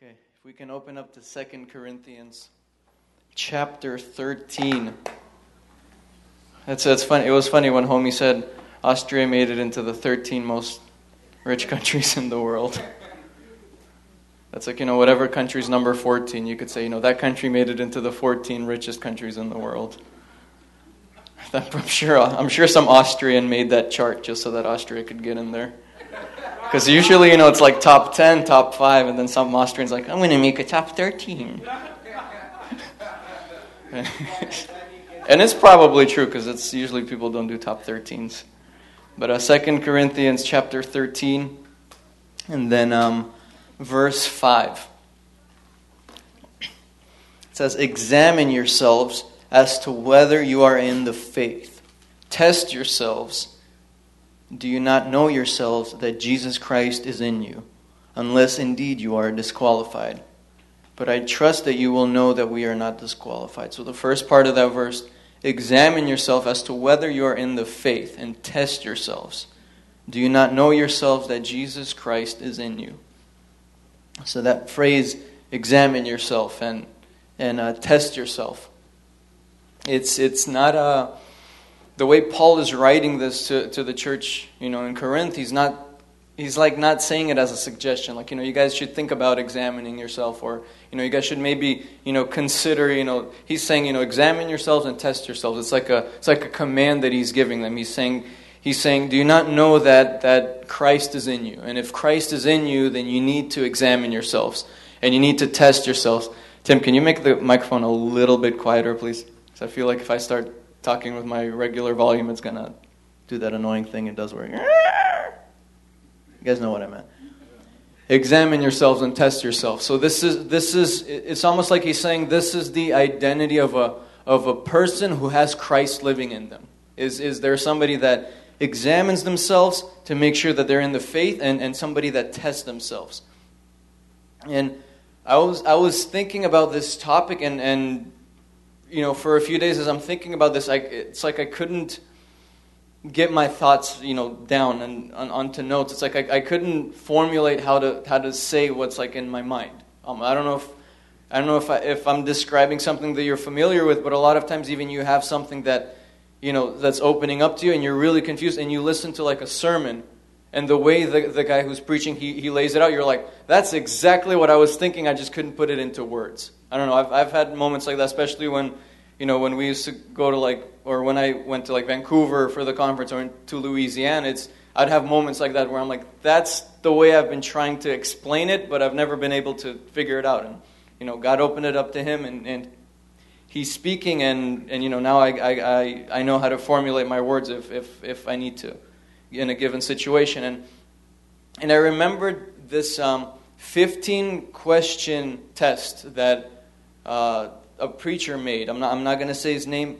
Okay, if we can open up to Second Corinthians chapter 13. That's, that's funny. It was funny when Homie said Austria made it into the 13 most rich countries in the world. That's like, you know, whatever country's number 14, you could say, you know, that country made it into the 14 richest countries in the world. I'm sure, I'm sure some Austrian made that chart just so that Austria could get in there. Because usually, you know, it's like top 10, top 5, and then some Austrian's like, I'm going to make a top 13. and it's probably true because it's usually people don't do top 13s. But uh, 2 Corinthians chapter 13, and then um, verse 5. It says, Examine yourselves as to whether you are in the faith. Test yourselves do you not know yourselves that Jesus Christ is in you, unless indeed you are disqualified? But I trust that you will know that we are not disqualified. So, the first part of that verse examine yourself as to whether you are in the faith and test yourselves. Do you not know yourselves that Jesus Christ is in you? So, that phrase, examine yourself and, and uh, test yourself, it's, it's not a the way Paul is writing this to, to the church, you know, in Corinth, he's not he's like not saying it as a suggestion like you know you guys should think about examining yourself or you know you guys should maybe you know consider you know he's saying you know examine yourselves and test yourselves. It's like a it's like a command that he's giving them. He's saying he's saying do you not know that that Christ is in you? And if Christ is in you then you need to examine yourselves and you need to test yourselves. Tim can you make the microphone a little bit quieter please? Because I feel like if I start talking with my regular volume, it's going to do that annoying thing it does where you guys know what I meant. Examine yourselves and test yourself. So this is this is it's almost like he's saying this is the identity of a of a person who has Christ living in them. Is is there somebody that examines themselves to make sure that they're in the faith and, and somebody that tests themselves. And I was I was thinking about this topic and, and you know, for a few days as I'm thinking about this, I, it's like I couldn't get my thoughts, you know, down and on, onto notes. It's like I, I couldn't formulate how to how to say what's like in my mind. Um, I don't know if I don't know if I, if I'm describing something that you're familiar with, but a lot of times even you have something that you know that's opening up to you, and you're really confused, and you listen to like a sermon. And the way the, the guy who's preaching, he, he lays it out, you're like, that's exactly what I was thinking. I just couldn't put it into words. I don't know. I've, I've had moments like that, especially when, you know, when we used to go to like, or when I went to like Vancouver for the conference or to Louisiana, it's, I'd have moments like that where I'm like, that's the way I've been trying to explain it, but I've never been able to figure it out. And, you know, God opened it up to him and, and he's speaking and, and you know, now I, I, I know how to formulate my words if, if, if I need to in a given situation. And, and I remembered this um, 15 question test that uh, a preacher made. I'm not, I'm not going to say his name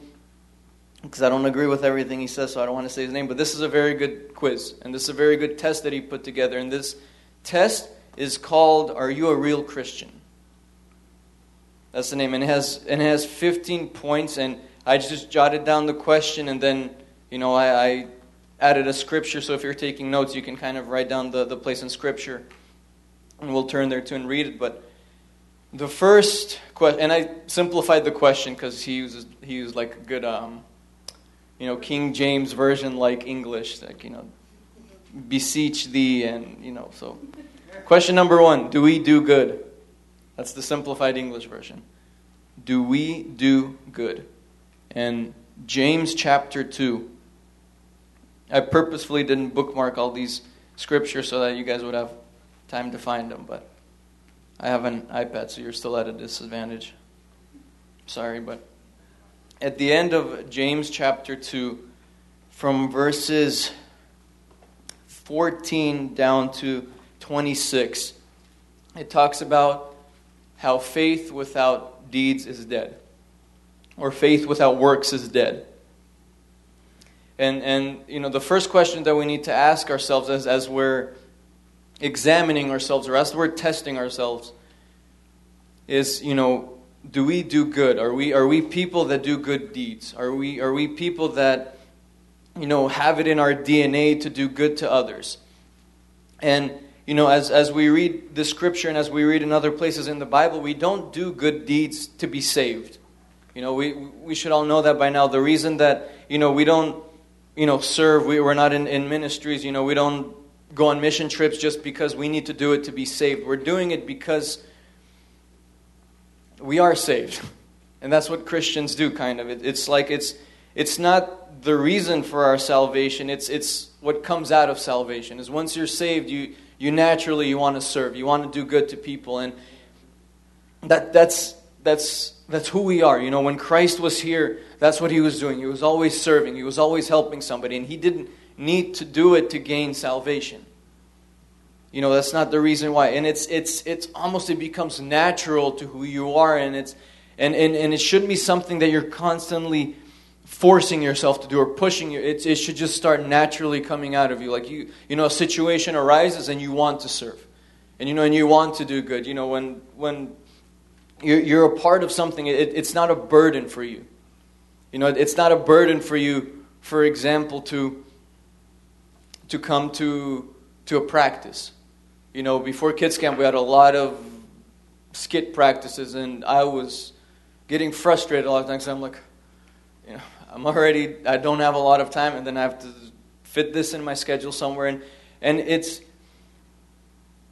because I don't agree with everything he says, so I don't want to say his name. But this is a very good quiz, and this is a very good test that he put together. And this test is called Are You a Real Christian? That's the name. And it has, and it has 15 points, and I just jotted down the question, and then, you know, I, I added a scripture, so if you're taking notes, you can kind of write down the, the place in scripture. And we'll turn there to and read it. But the first question, and I simplified the question because he uses he used like good, um, you know, King James version like English, like you know, beseech thee, and you know. So, question number one: Do we do good? That's the simplified English version. Do we do good? And James chapter two. I purposefully didn't bookmark all these scriptures so that you guys would have time to find them, but. I have an iPad, so you're still at a disadvantage. Sorry, but at the end of James chapter 2, from verses 14 down to 26, it talks about how faith without deeds is dead, or faith without works is dead. And, and you know, the first question that we need to ask ourselves as, as we're examining ourselves, or as we're testing ourselves, is, you know, do we do good? Are we, are we people that do good deeds? Are we, are we people that, you know, have it in our DNA to do good to others? And, you know, as, as we read the scripture and as we read in other places in the Bible, we don't do good deeds to be saved. You know, we, we should all know that by now. The reason that, you know, we don't, you know, serve, we, we're not in, in ministries, you know, we don't go on mission trips just because we need to do it to be saved. We're doing it because we are saved. And that's what Christians do, kind of. It, it's like it's, it's not the reason for our salvation, it's, it's what comes out of salvation. Is once you're saved, you, you naturally you want to serve, you want to do good to people. And that, that's, that's, that's who we are. You know, when Christ was here, that's what he was doing. He was always serving, he was always helping somebody, and he didn't need to do it to gain salvation. You know, that's not the reason why. And it's it's it's almost it becomes natural to who you are and it's and, and, and it shouldn't be something that you're constantly forcing yourself to do or pushing you. It, it should just start naturally coming out of you. Like you you know, a situation arises and you want to serve. And you know, and you want to do good. You know, when when you're, you're a part of something, it, it's not a burden for you. You know, it's not a burden for you, for example, to to come to to a practice you know, before kids camp, we had a lot of skit practices, and I was getting frustrated a lot of times. I'm like, you know, I'm already, I don't have a lot of time, and then I have to fit this in my schedule somewhere, and and it's.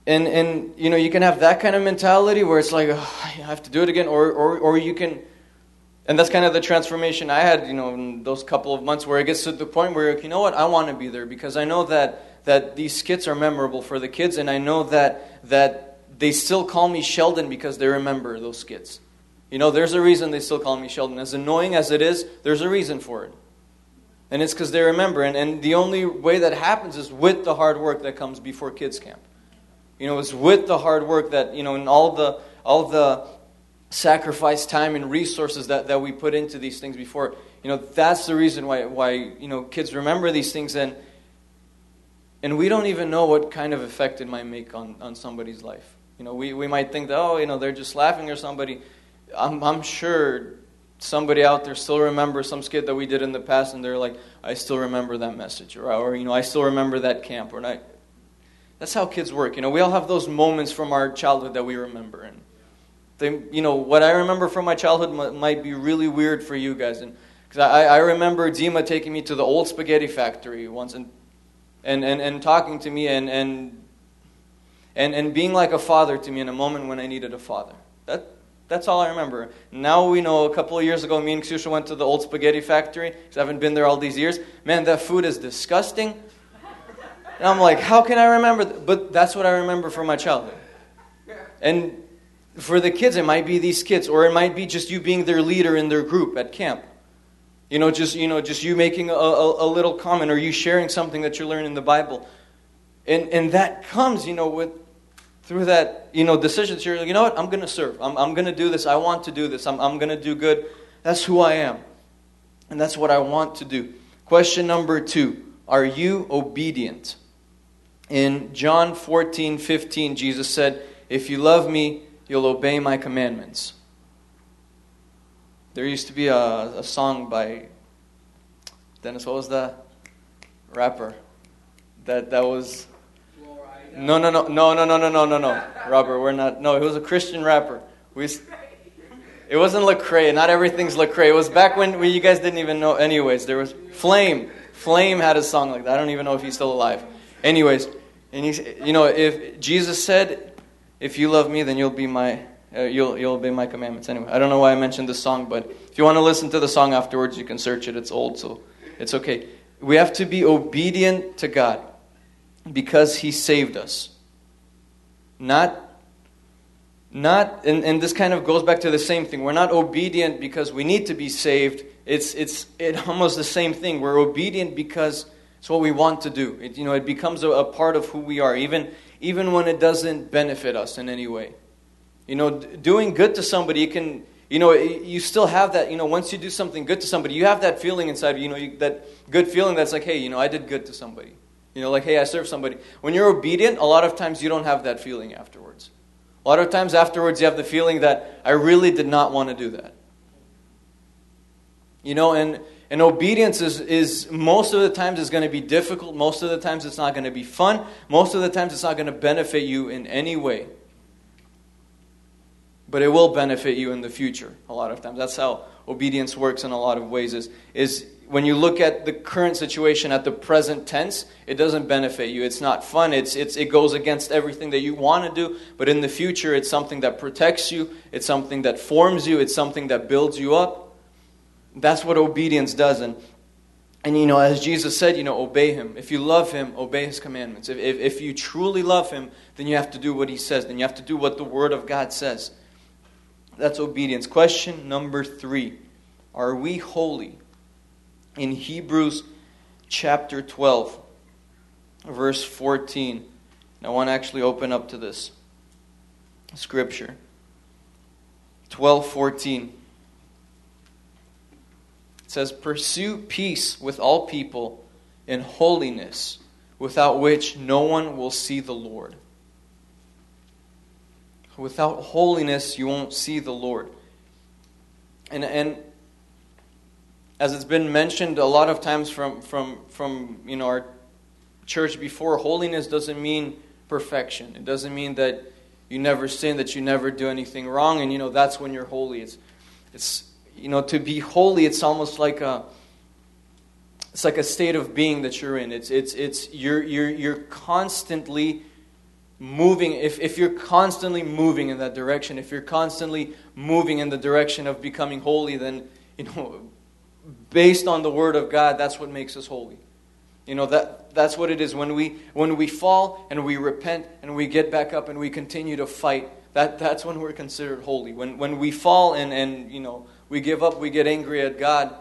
And, and you know you can have that kind of mentality where it's like oh, I have to do it again or, or, or you can and that's kind of the transformation I had, you know, in those couple of months where it gets to the point where, you know what, I want to be there because I know that that these skits are memorable for the kids, and I know that that they still call me Sheldon because they remember those skits. You know, there's a reason they still call me Sheldon. As annoying as it is, there's a reason for it. And it's because they remember. And, and the only way that happens is with the hard work that comes before kids camp. You know, it's with the hard work that, you know, and all the all the sacrifice time and resources that, that we put into these things before. You know, that's the reason why why, you know, kids remember these things and and we don't even know what kind of effect it might make on, on somebody's life. You know, we, we might think that, oh, you know, they're just laughing or somebody. I'm, I'm sure somebody out there still remembers some skit that we did in the past and they're like, I still remember that message. Or, or you know, I still remember that camp. Or not. That's how kids work. You know, we all have those moments from our childhood that we remember. And they, you know, what I remember from my childhood might be really weird for you guys. And because I, I remember Dima taking me to the old spaghetti factory once and and, and, and talking to me and, and, and, and being like a father to me in a moment when I needed a father. That, that's all I remember. Now we know a couple of years ago, me and Ksusha went to the old spaghetti factory because I haven't been there all these years. Man, that food is disgusting. And I'm like, how can I remember? Th-? But that's what I remember from my childhood. And for the kids, it might be these kids, or it might be just you being their leader in their group at camp. You know, just you know, just you making a, a, a, little comment or you sharing something that you learn in the Bible, and and that comes, you know, with through that you know decisions. You're you know what? I'm to serve. I'm I'm to do this. I want to do this. I'm I'm to do good. That's who I am, and that's what I want to do. Question number two: Are you obedient? In John 14, 15, Jesus said, "If you love me, you'll obey my commandments." There used to be a, a song by Dennis. What was the rapper? That that was. No, no, no, no, no, no, no, no, no. Robert, we're not. No, it was a Christian rapper. We. It wasn't Lecrae. Not everything's Lecrae. It was back when we, you guys didn't even know. Anyways, there was Flame. Flame had a song like that. I don't even know if he's still alive. Anyways, and he, you know, if Jesus said, "If you love me, then you'll be my uh, you'll, you'll obey my commandments. Anyway, I don't know why I mentioned this song, but if you want to listen to the song afterwards, you can search it. It's old, so it's okay. We have to be obedient to God because He saved us. Not, not and, and this kind of goes back to the same thing. We're not obedient because we need to be saved. It's, it's it almost the same thing. We're obedient because it's what we want to do. It, you know, it becomes a, a part of who we are, even, even when it doesn't benefit us in any way. You know, doing good to somebody, you can, you know, you still have that, you know, once you do something good to somebody, you have that feeling inside of you, you know, you, that good feeling that's like, hey, you know, I did good to somebody. You know, like, hey, I served somebody. When you're obedient, a lot of times you don't have that feeling afterwards. A lot of times afterwards, you have the feeling that I really did not want to do that. You know, and And obedience is, is most of the times is going to be difficult. Most of the times it's not going to be fun. Most of the times it's not going to benefit you in any way. But it will benefit you in the future a lot of times. That's how obedience works in a lot of ways is, is when you look at the current situation at the present tense, it doesn't benefit you. It's not fun. It's, it's, it goes against everything that you want to do. But in the future, it's something that protects you, it's something that forms you, it's something that builds you up. That's what obedience does. And, and you know, as Jesus said, you know, obey him. If you love him, obey his commandments. If, if, if you truly love him, then you have to do what he says. Then you have to do what the word of God says. That's obedience. Question number three Are we holy? In Hebrews chapter 12, verse 14. I want to actually open up to this scripture. 12 14. It says, Pursue peace with all people in holiness, without which no one will see the Lord. Without holiness, you won't see the Lord. And, and as it's been mentioned a lot of times from, from, from you know, our church before, holiness doesn't mean perfection. It doesn't mean that you never sin, that you never do anything wrong, and you know that's when you're holy. It's, it's you know, to be holy, it's almost like a it's like a state of being that you're in. It's it's it's you're you're you're constantly moving, if, if you're constantly moving in that direction, if you're constantly moving in the direction of becoming holy, then, you know, based on the Word of God, that's what makes us holy. You know, that, that's what it is. When we, when we fall and we repent and we get back up and we continue to fight, that, that's when we're considered holy. When, when we fall and, and, you know, we give up, we get angry at God,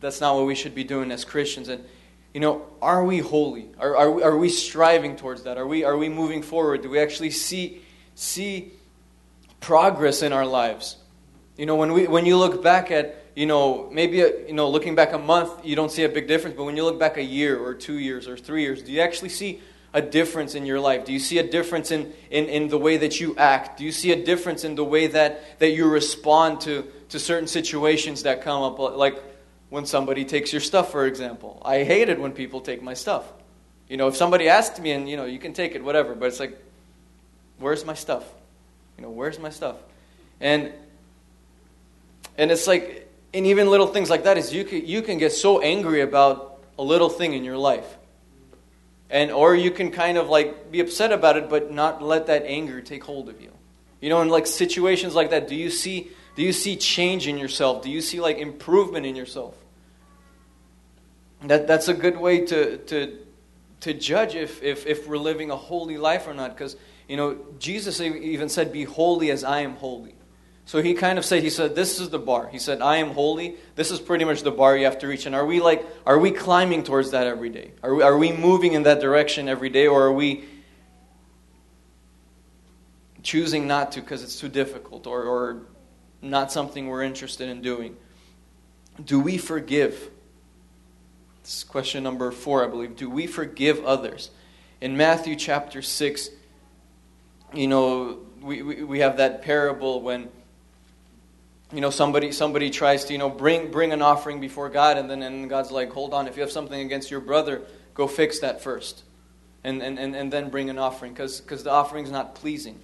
that's not what we should be doing as Christians. And, you know, are we holy? Are, are, we, are we striving towards that? Are we, are we moving forward? Do we actually see, see progress in our lives? You know, when, we, when you look back at, you know, maybe, a, you know, looking back a month, you don't see a big difference, but when you look back a year or two years or three years, do you actually see a difference in your life? Do you see a difference in, in, in the way that you act? Do you see a difference in the way that, that you respond to, to certain situations that come up? Like, when somebody takes your stuff, for example. I hate it when people take my stuff. You know, if somebody asks me and, you know, you can take it, whatever, but it's like, where's my stuff? You know, where's my stuff? And, and it's like, and even little things like that is you can, you can get so angry about a little thing in your life. And, or you can kind of like be upset about it, but not let that anger take hold of you. You know, in like situations like that, do you see, do you see change in yourself? Do you see like improvement in yourself? That, that's a good way to, to, to judge if, if, if we're living a holy life or not. Because, you know, Jesus even said, Be holy as I am holy. So he kind of said, He said, This is the bar. He said, I am holy. This is pretty much the bar you have to reach. And are we like, are we climbing towards that every day? Are we, are we moving in that direction every day? Or are we choosing not to because it's too difficult or, or not something we're interested in doing? Do we forgive? This is question number four, I believe. Do we forgive others? In Matthew chapter 6, you know, we, we, we have that parable when you know somebody somebody tries to you know bring bring an offering before God and then and God's like hold on if you have something against your brother go fix that first and and, and, and then bring an offering because because the offering's not pleasing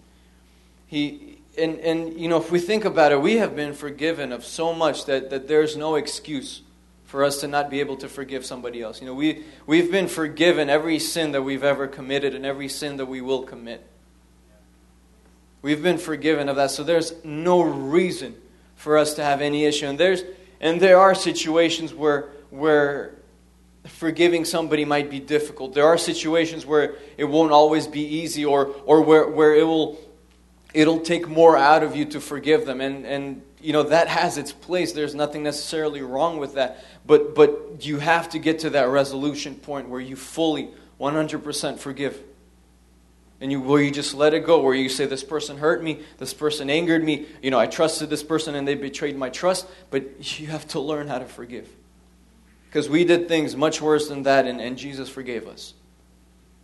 he and and you know if we think about it we have been forgiven of so much that that there's no excuse for us to not be able to forgive somebody else. You know, we, we've been forgiven every sin that we've ever committed and every sin that we will commit. We've been forgiven of that. So there's no reason for us to have any issue. And there's and there are situations where where forgiving somebody might be difficult. There are situations where it won't always be easy or or where, where it will it'll take more out of you to forgive them. And and you know that has its place. There's nothing necessarily wrong with that. But but you have to get to that resolution point where you fully 100% forgive. And you where you just let it go where you say this person hurt me. This person angered me. You know i trusted this person and they betrayed my trust. But you have to learn how to forgive. Because we did things much worse than that and, and jesus forgave us.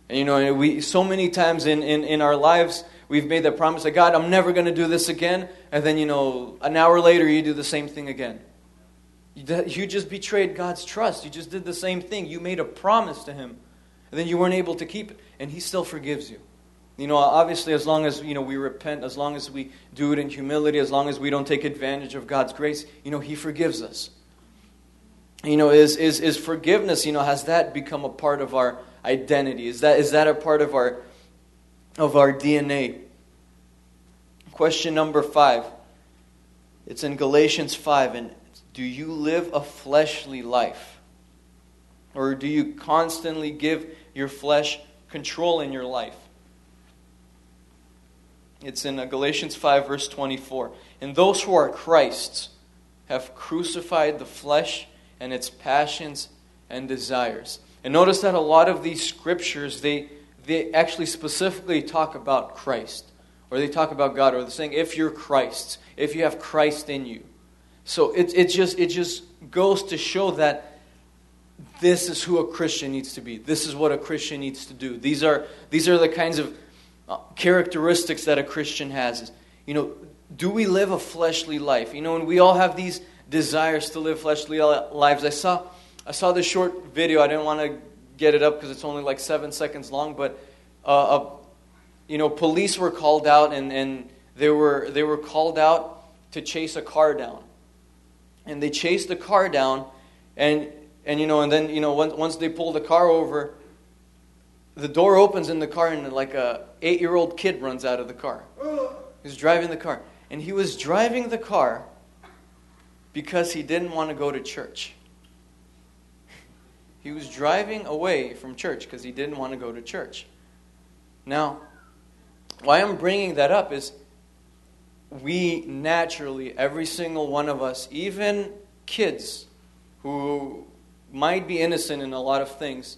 And you know we so many times in, in, in our lives we've made that promise that God, I'm never going to do this again. And then, you know, an hour later, you do the same thing again. You just betrayed God's trust. You just did the same thing. You made a promise to Him, and then you weren't able to keep it, and He still forgives you. You know, obviously, as long as you know we repent, as long as we do it in humility, as long as we don't take advantage of God's grace, you know, He forgives us. You know, is is is forgiveness? You know, has that become a part of our identity? Is that is that a part of our of our DNA? Question number five. It's in Galatians five, and do you live a fleshly life, or do you constantly give your flesh control in your life? It's in uh, Galatians 5, verse 24. And those who are Christ's have crucified the flesh and its passions and desires. And notice that a lot of these scriptures, they, they actually specifically talk about Christ, or they talk about God, or they're saying, if you're Christ, if you have Christ in you. So it, it, just, it just goes to show that this is who a Christian needs to be. This is what a Christian needs to do. These are, these are the kinds of uh, characteristics that a Christian has. You know, do we live a fleshly life? You know, and we all have these desires to live fleshly lives. I saw, I saw this short video. I didn't want to get it up because it's only like seven seconds long, but uh, a, you know, police were called out and, and they, were, they were called out to chase a car down. And they chased the car down, and, and you know, and then, you know, once, once they pulled the car over, the door opens in the car and like a eight year old kid runs out of the car. He's driving the car. And he was driving the car because he didn't want to go to church. He was driving away from church because he didn't want to go to church. Now, why I'm bringing that up is we naturally, every single one of us, even kids who might be innocent in a lot of things,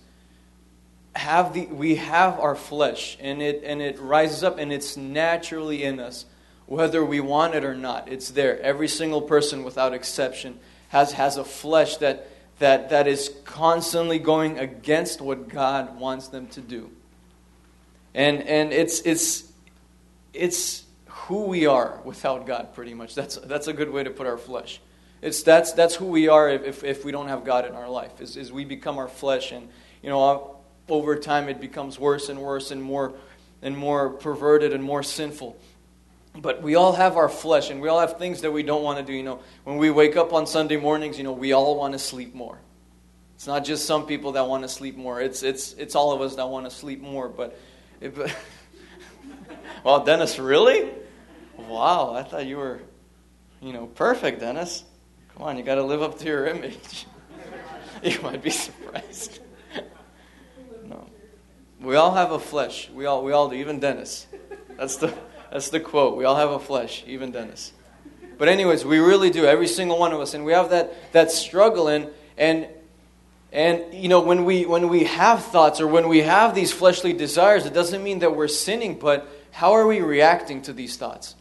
have the we have our flesh and it and it rises up and it's naturally in us whether we want it or not it's there every single person without exception has has a flesh that that that is constantly going against what God wants them to do. And and it's it's it's who we are without God pretty much. That's that's a good way to put our flesh. It's that's that's who we are if, if, we don't have God in our life is, is we become our flesh. And you know over time it becomes worse and worse and more and more perverted and more sinful. But we all have our flesh and we all have things that we don't want to do. You know, when we wake up on Sunday mornings, you know, we all want to sleep more. It's not just some people that want to sleep more. It's it's it's all of us that want to sleep more. But, well, Dennis, really? Wow, I thought you were, you know, perfect, Dennis. Come on, you got to live up to your image. you might be surprised. no. We all have a flesh. We all, we all do, even Dennis. That's the, that's the quote. We all have a flesh, even Dennis. But, anyways, we really do, every single one of us. And we have that, that struggle. And, and, and, you know, when we, when we have thoughts or when we have these fleshly desires, it doesn't mean that we're sinning, but how are we reacting to these thoughts?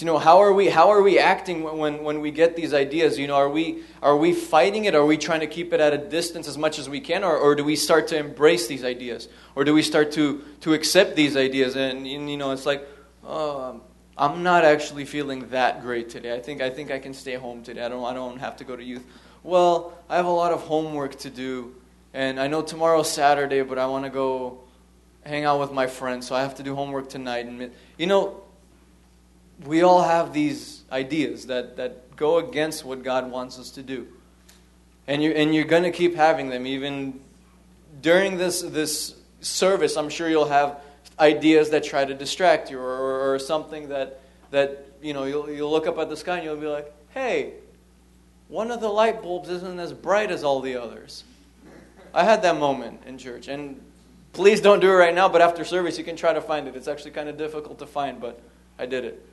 you know, how are we, how are we acting when, when we get these ideas? You know, are we, are we fighting it? Are we trying to keep it at a distance as much as we can? Or, or do we start to embrace these ideas? Or do we start to, to accept these ideas? And, and you know, it's like, oh, I'm not actually feeling that great today. I think, I think I can stay home today. I don't, I don't have to go to youth. Well, I have a lot of homework to do. And I know tomorrow's Saturday, but I want to go hang out with my friends, so I have to do homework tonight. And, you know, we all have these ideas that, that go against what God wants us to do. And you're, and you're going to keep having them. Even during this, this service, I'm sure you'll have ideas that try to distract you or, or, something that, that you know, you'll, you'll look up at the sky and you'll be like, hey, one of the light bulbs isn't as bright as all the others. I had that moment in church. And please don't do it right now, but after service, you can try to find it. It's actually kind of difficult to find, but I did it.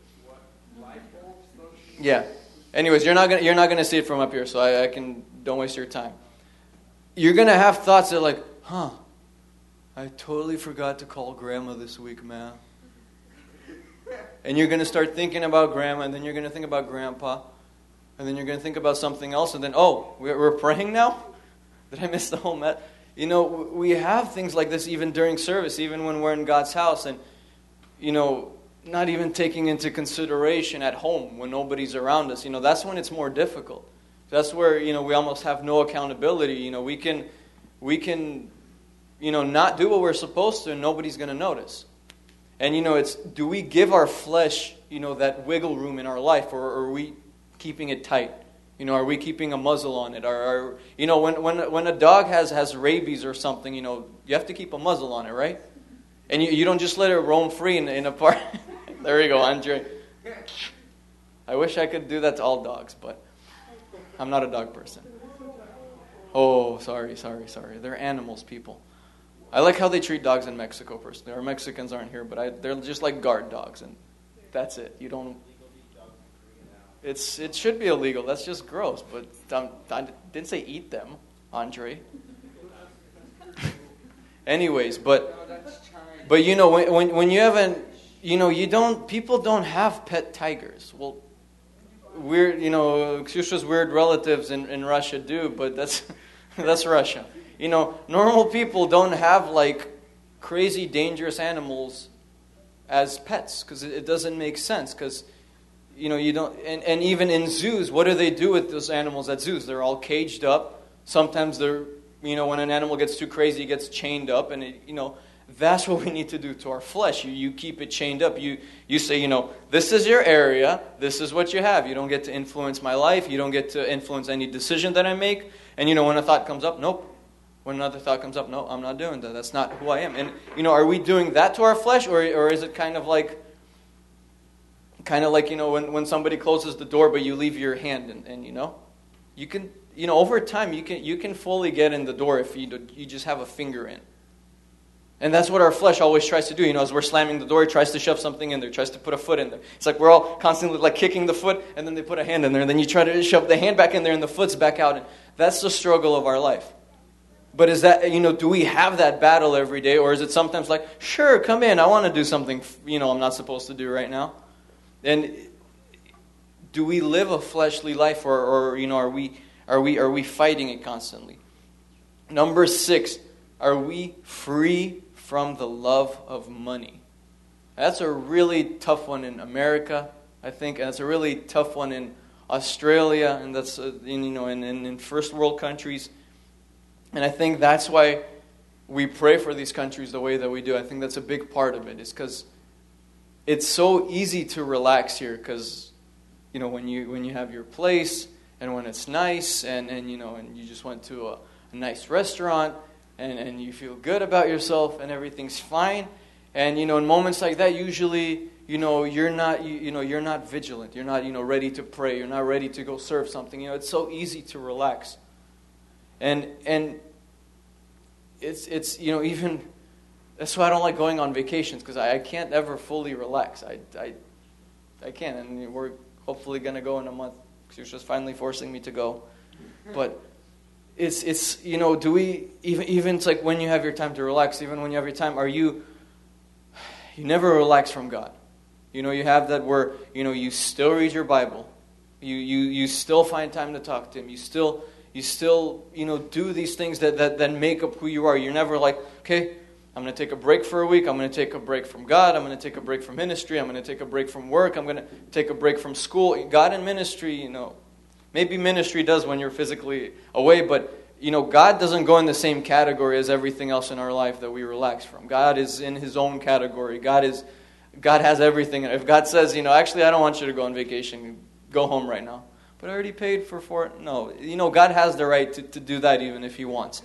Yeah. Anyways, you're not gonna you're not gonna see it from up here, so I, I can don't waste your time. You're gonna have thoughts that are like, huh, I totally forgot to call grandma this week, man. And you're gonna start thinking about grandma, and then you're gonna think about grandpa, and then you're gonna think about something else, and then oh, we're praying now. Did I miss the whole met? You know, we have things like this even during service, even when we're in God's house, and you know, not even taking into consideration at home when nobody's around us. You know, that's when it's more difficult. That's where, you know, we almost have no accountability. You know, we can, we can, you know, not do what we're supposed to and nobody's going to notice. And, you know, it's, do we give our flesh, you know, that wiggle room in our life or, are we keeping it tight? You know, are we keeping a muzzle on it? Or, are, you know, when, when, when a dog has, has rabies or something, you know, you have to keep a muzzle on it, right? And you, you don't just let it roam free in, in a park. there you go, Andre. I wish I could do that to all dogs, but I'm not a dog person. Oh, sorry, sorry, sorry. They're animals, people. I like how they treat dogs in Mexico, personally. Our Mexicans aren't here, but I, they're just like guard dogs, and that's it. You don't. It's it should be illegal. That's just gross. But um, I didn't say eat them, Andre. Anyways, but but you know when, when you haven't you know you don't people don't have pet tigers. Well, weird, you know, Ksyusha's weird relatives in, in Russia do, but that's, that's Russia. You know, normal people don't have like crazy dangerous animals as pets because it, doesn't make sense because you know you don't and, and even in zoos what do they do with those animals at zoos they're all caged up sometimes they're you know when an animal gets too crazy it gets chained up and it, you know that's what we need to do to our flesh. You, you keep it chained up. You, you say, you know, this is your area. This is what you have. You don't get to influence my life. You don't get to influence any decision that I make. And, you know, when a thought comes up, nope. When another thought comes up, no, I'm not doing that. That's not who I am. And, you know, are we doing that to our flesh? Or, or is it kind of like, kind of like, you know, when, when somebody closes the door, but you leave your hand and, and you know, you can, you know, over time, you can, you can fully get in the door if you, you just have a finger in. And that's what our flesh always tries to do. You know, as we're slamming the door, it tries to shove something in there, tries to put a foot in there. It's like we're all constantly like kicking the foot, and then they put a hand in there, and then you try to shove the hand back in there, and the foot's back out. And that's the struggle of our life. But is that, you know, do we have that battle every day, or is it sometimes like, sure, come in, I want to do something, you know, I'm not supposed to do right now? And do we live a fleshly life, or, or you know, are we, are, we, are we fighting it constantly? Number six, are we free from the love of money. That's a really tough one in America, I think, and it's a really tough one in Australia, and that's uh, in, you know in, in, in first world countries. And I think that's why we pray for these countries the way that we do. I think that's a big part of it, is because it's so easy to relax here. Because you know when you when you have your place and when it's nice, and and you know and you just went to a, a nice restaurant and, and you feel good about yourself and everything's fine. And you know, in moments like that, usually, you know, you're not you, you know, you're not vigilant. You're not, you know, ready to pray. You're not ready to go serve something. You know, it's so easy to relax. And and it's it's you know, even that's why I don't like going on vacations because I, I can't ever fully relax. I, I, I can't, and we're hopefully going to go in a month. because she's just finally forcing me to go. Mm-hmm. But it's it's you know do we even even it's like when you have your time to relax even when you have your time are you you never relax from god you know you have that where you know you still read your bible you you you still find time to talk to him you still you still you know do these things that that, that make up who you are you're never like okay i'm going to take a break for a week i'm going to take a break from god i'm going to take a break from ministry i'm going to take a break from work i'm going to take a break from school god and ministry you know Maybe ministry does when you're physically away, but you know, God doesn't go in the same category as everything else in our life that we relax from. God is in his own category. God is God has everything. If God says, you know, actually I don't want you to go on vacation, go home right now. But I already paid for for it. No. You know, God has the right to, to do that even if he wants.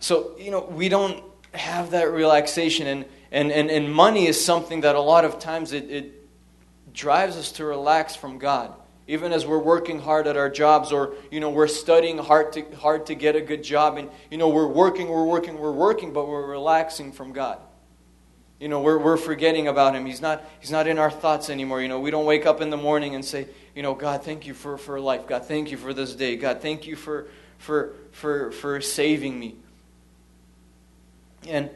So, you know, we don't have that relaxation and and, and, and money is something that a lot of times it, it drives us to relax from God even as we're working hard at our jobs or you know we're studying hard to hard to get a good job and you know we're working we're working we're working but we're relaxing from god you know we're, we're forgetting about him he's not he's not in our thoughts anymore you know we don't wake up in the morning and say you know god thank you for, for life god thank you for this day god thank you for for for for saving me and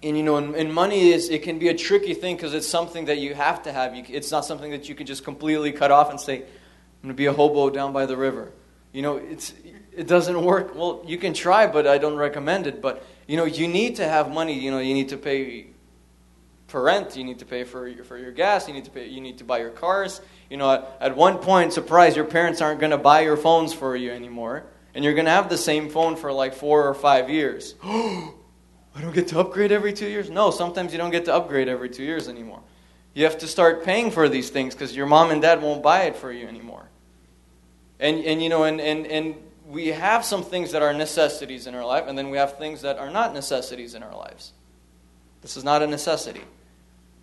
and you know, and, and, money is it can be a tricky thing because it's something that you have to have. You, it's not something that you can just completely cut off and say, "I'm going to be a hobo down by the river." You know, it's it doesn't work. Well, you can try, but I don't recommend it. But you know, you need to have money. You know, you need to pay for rent, you need to pay for your, for your gas, you need to pay, you need to buy your cars. You know, at, at one point, surprise, your parents aren't going to buy your phones for you anymore, and you're going to have the same phone for like four or five years. I don't get to upgrade every two years? No, sometimes you don't get to upgrade every two years anymore. You have to start paying for these things because your mom and dad won't buy it for you anymore. And, and you know, and, and, and we have some things that are necessities in our life, and then we have things that are not necessities in our lives. This is not a necessity.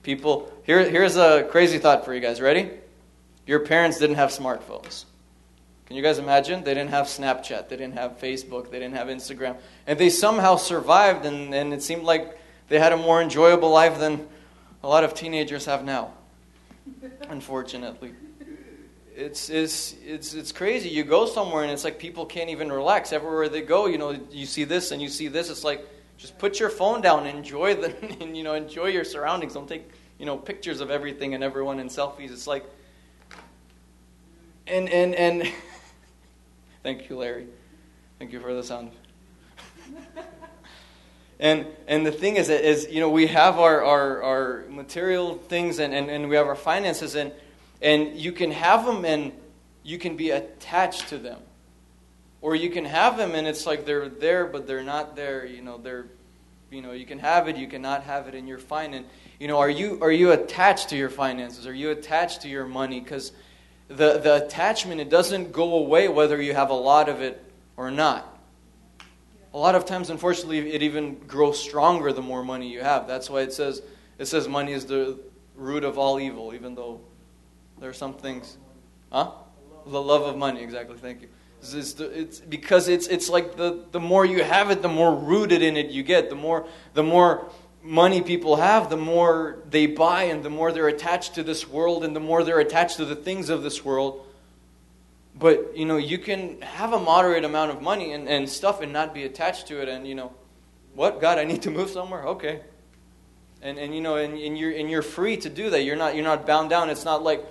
People, here, here's a crazy thought for you guys. Ready? Your parents didn't have smartphones. Can you guys imagine? They didn't have Snapchat, they didn't have Facebook, they didn't have Instagram. And they somehow survived, and, and it seemed like they had a more enjoyable life than a lot of teenagers have now, unfortunately. It's, it's, it's, it's crazy. You go somewhere, and it's like people can't even relax. Everywhere they go, you know, you see this and you see this. It's like, just put your phone down and enjoy the and you know enjoy your surroundings. Don't take you know pictures of everything and everyone in selfies. It's like and and and thank you, Larry. Thank you for the sound. and and the thing is is you know we have our our, our material things and, and, and we have our finances and and you can have them and you can be attached to them or you can have them and it's like they're there but they're not there you know they're you know you can have it you cannot have it and you're fine and you know are you are you attached to your finances? Are you attached to your money? Because the the attachment it doesn't go away whether you have a lot of it or not. A lot of times unfortunately it even grows stronger the more money you have. That's why it says it says money is the root of all evil even though there are some things huh? The love of money exactly. Thank you it's, it's because it's, it's like the, the more you have it, the more rooted in it you get. The more, the more money people have, the more they buy, and the more they're attached to this world, and the more they're attached to the things of this world. But, you know, you can have a moderate amount of money and, and stuff and not be attached to it. And, you know, what? God, I need to move somewhere? Okay. And, and you know, and, and, you're, and you're free to do that. You're not, you're not bound down. It's not like,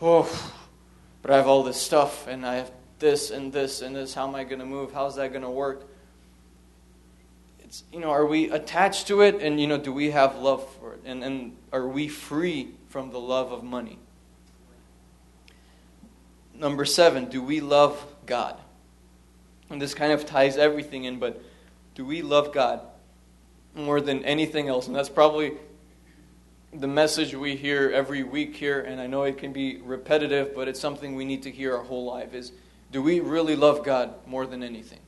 oh, but I have all this stuff and I have this and this and this. How am I going to move? How's that going to work? It's, you know, are we attached to it? And, you know, do we have love for it? And, and are we free from the love of money? Number seven, do we love God? And this kind of ties everything in, but do we love God more than anything else? And that's probably the message we hear every week here, and I know it can be repetitive, but it's something we need to hear our whole life is do we really love God more than anything?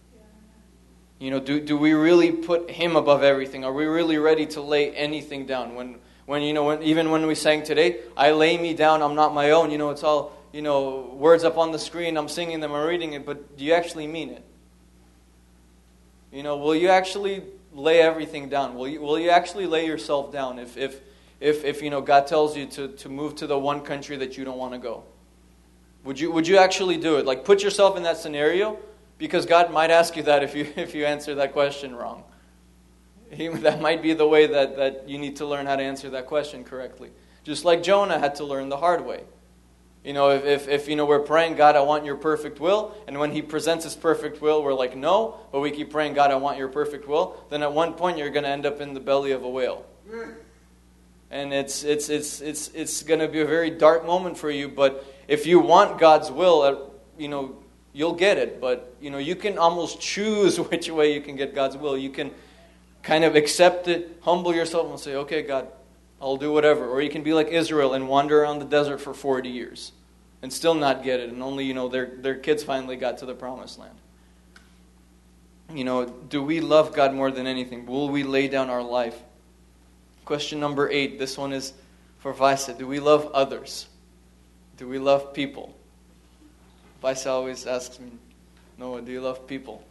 You know, do, do we really put Him above everything? Are we really ready to lay anything down? When, when you know, when, even when we sang today, I lay me down, I'm not my own. You know, it's all, you know, words up on the screen, I'm singing them, I'm reading it, but do you actually mean it? You know, will you actually lay everything down? Will you, will you actually lay yourself down if, if, if, if you know, God tells you to, to move to the one country that you don't want to go? Would you, would you actually do it? Like, put yourself in that scenario because God might ask you that if you, if you answer that question wrong. He, that might be the way that, that you need to learn how to answer that question correctly. Just like Jonah had to learn the hard way. You know, if, if, if, you know, we're praying, God, I want your perfect will, and when he presents his perfect will, we're like, no, but we keep praying, God, I want your perfect will, then at one point you're going to end up in the belly of a whale. Mm. And it's, it's, it's, it's, it's going to be a very dark moment for you, but if you want God's will, uh, you know, you'll get it. But, you know, you can almost choose which way you can get God's will. You can kind of accept it, humble yourself, and say, okay, God, I'll do whatever. Or you can be like Israel and wander around the desert for 40 years and still not get it. And only, you know, their, their kids finally got to the promised land. You know, do we love God more than anything? Will we lay down our life? Question number eight. This one is for Visa. Do we love others? Do we love people? Vice always asks me, Noah, do you love people?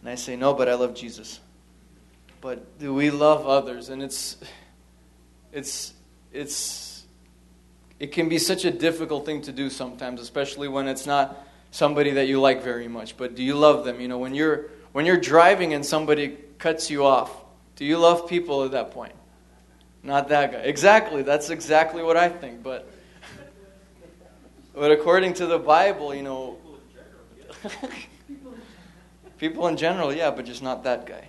And I say, no, but I love Jesus. But do we love others? And it's, it's, it's, it can be such a difficult thing to do sometimes, especially when it's not somebody that you like very much. But do you love them? You know, when you're, when you're driving and somebody cuts you off, do you love people at that point? Not that guy. Exactly. That's exactly what I think. But but according to the Bible, you know, people in general, yeah, but just not that guy.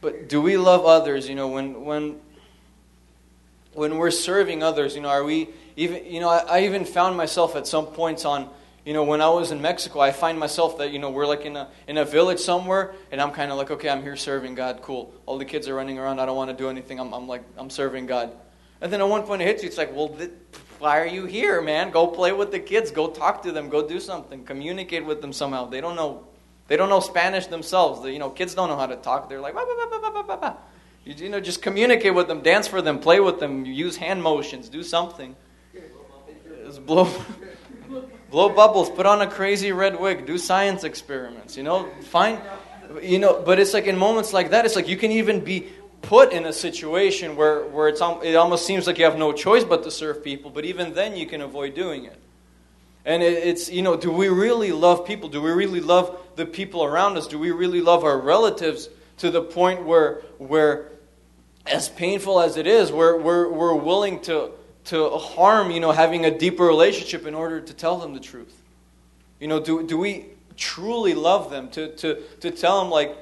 But do we love others? You know, when when when we're serving others, you know, are we even, you know, I, I even found myself at some points on, you know, when I was in Mexico, I find myself that, you know, we're like in a, in a village somewhere, and I'm kind of like, okay, I'm here serving God, cool. All the kids are running around, I don't want to do anything, I'm, I'm like, I'm serving God. And then at one point it hits you, it's like, well, th- why are you here, man? Go play with the kids, go talk to them, go do something, communicate with them somehow. They don't know, they don't know Spanish themselves. The, you know, kids don't know how to talk. They're like, bah, bah, bah, you, you know, just communicate with them, dance for them, play with them, use hand motions, do something. Just blow, blow bubbles, put on a crazy red wig, do science experiments. You know, find, you know. But it's like in moments like that, it's like you can even be put in a situation where where it's it almost seems like you have no choice but to serve people. But even then, you can avoid doing it. And it's, you know, do we really love people? Do we really love the people around us? Do we really love our relatives to the point where, where as painful as it is, we're, we're, we're willing to, to harm, you know, having a deeper relationship in order to tell them the truth? You know, do, do we truly love them? To, to, to tell them, like,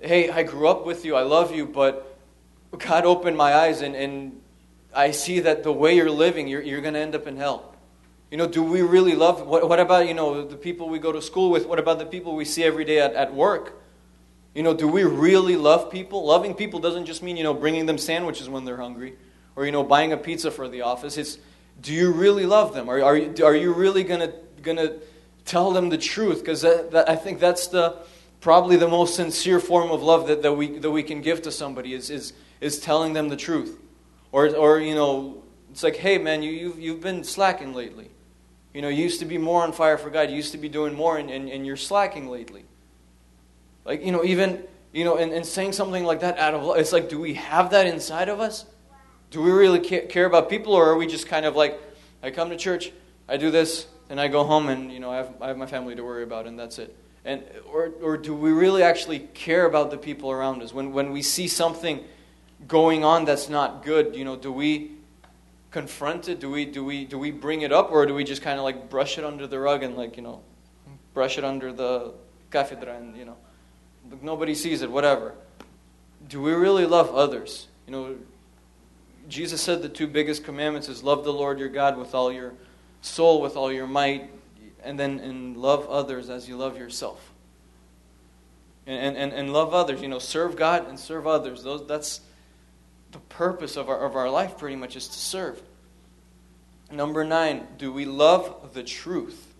hey, I grew up with you, I love you, but God opened my eyes and, and I see that the way you're living, you're, you're going to end up in hell. You know, do we really love? What, what about, you know, the people we go to school with? What about the people we see every day at, at work? You know, do we really love people? Loving people doesn't just mean, you know, bringing them sandwiches when they're hungry or, you know, buying a pizza for the office. It's, do you really love them? Are, are, you, are you really going to tell them the truth? Because I think that's the, probably the most sincere form of love that, that, we, that we can give to somebody is, is, is telling them the truth. Or, or, you know, it's like, hey, man, you, you've, you've been slacking lately. You know, you used to be more on fire for God. You used to be doing more, and, and, and you're slacking lately. Like, you know, even, you know, and, and saying something like that out of love, it's like, do we have that inside of us? Do we really care about people, or are we just kind of like, I come to church, I do this, and I go home, and, you know, I have, I have my family to worry about, and that's it? And, or, or do we really actually care about the people around us? When, when we see something going on that's not good, you know, do we confront it? Do we, do we, do we bring it up, or do we just kind of like brush it under the rug and, like, you know, brush it under the cathedra and, you know, nobody sees it, whatever. Do we really love others? You know, Jesus said the two biggest commandments is love the Lord your God with all your soul, with all your might, and then and love others as you love yourself. And, and, and love others, you know, serve God and serve others. Those, that's the purpose of our, of our life, pretty much, is to serve. Number nine, do we love the truth?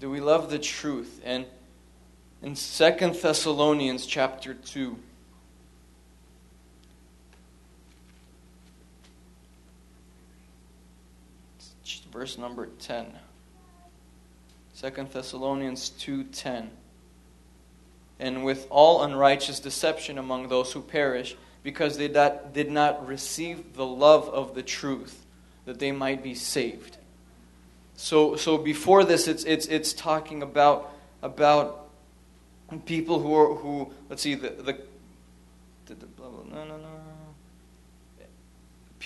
Do we love the truth? And in Second Thessalonians chapter 2. Verse number 10. 2 Thessalonians 2:10 And with all unrighteous deception among those who perish because they did not receive the love of the truth that they might be saved. So so before this it's it's it's talking about about people who are who let's see the the, the, the blah, blah, no no no